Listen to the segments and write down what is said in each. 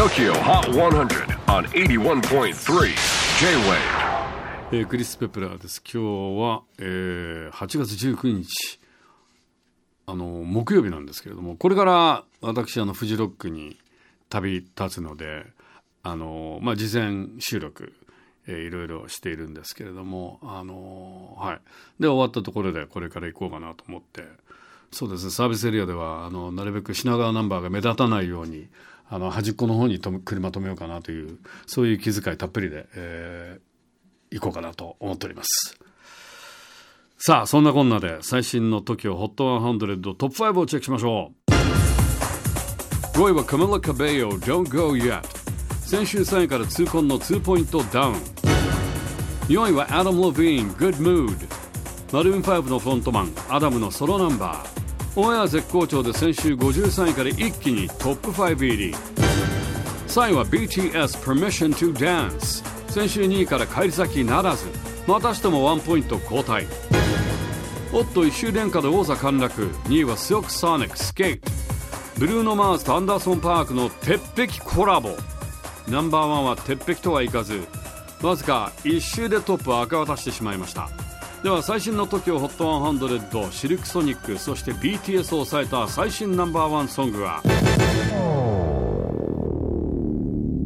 TOKYO HOT 100 on 81.3 J-WAVE. えークリス・ペプラーです。今日は、えー8月19日あの木曜日なんですけれどもこれから私あのフジロックに旅立つのであの、まあ、事前収録、えーいろいろしているんですけれどもあの、はい、で終わったところでこれから行こうかなと思って。そうですね。サービスエリアではあのなるべく品川ナンバーが目立たないようにあの端っこの方に止め車止めようかなというそういう気遣いたっぷりで、えー行こうかなと思っております。さあ、そんなこんなで最新の TOKIOHOT100 トップ5をチェックしましょう。5位はカメラ・カベヨ Don't Go Yet 先週3位から痛恨の2ポイントダウン4位はアダム・ロビーン Good Mood マルーン5のフロントマンアダムのソロナンバーオンエア絶好調で先週53位から一気にトップ5入り。3位は BTS Permission to Dance 先週2位から返り咲きならず。またしてもワンポイント後退おっと1周連下で王座陥落。2位はスヨクソニックスケートブルーノ・マーズとアンダーソン・パークの鉄壁コラボ。ナンバーワンは鉄壁とはいかず。わずか1周でトップを明け渡してしまいました。では最新の TOKIOHOT100 シルクソニックそして BTS を抑えた最新ナンバーワンソングは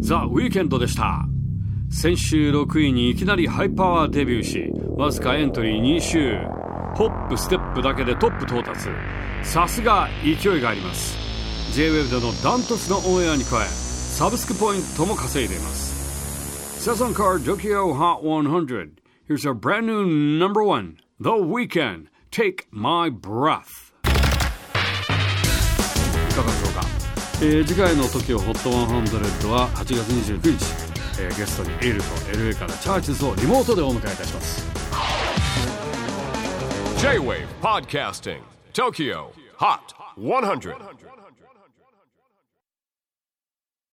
ザ・ウィーケンドでした。先週6位にいきなりハイパワーデビューしわずかエントリー2周。ホップステップだけでトップ到達。さすが勢いがあります。JWAVE でのダントツのオンエアに加えサブスクポイントも稼いでいます。セゾンカー Tokyo Hot 100 Here's our brand new number one The Weekend Take My Breath いかがでしょうか、えー次回の TOKIOHOT100 は8月29日、えーゲストにエールと LA からチャーチズをリモートでお迎えいたします J-WAVE PODCASTING TOKYO HOT 100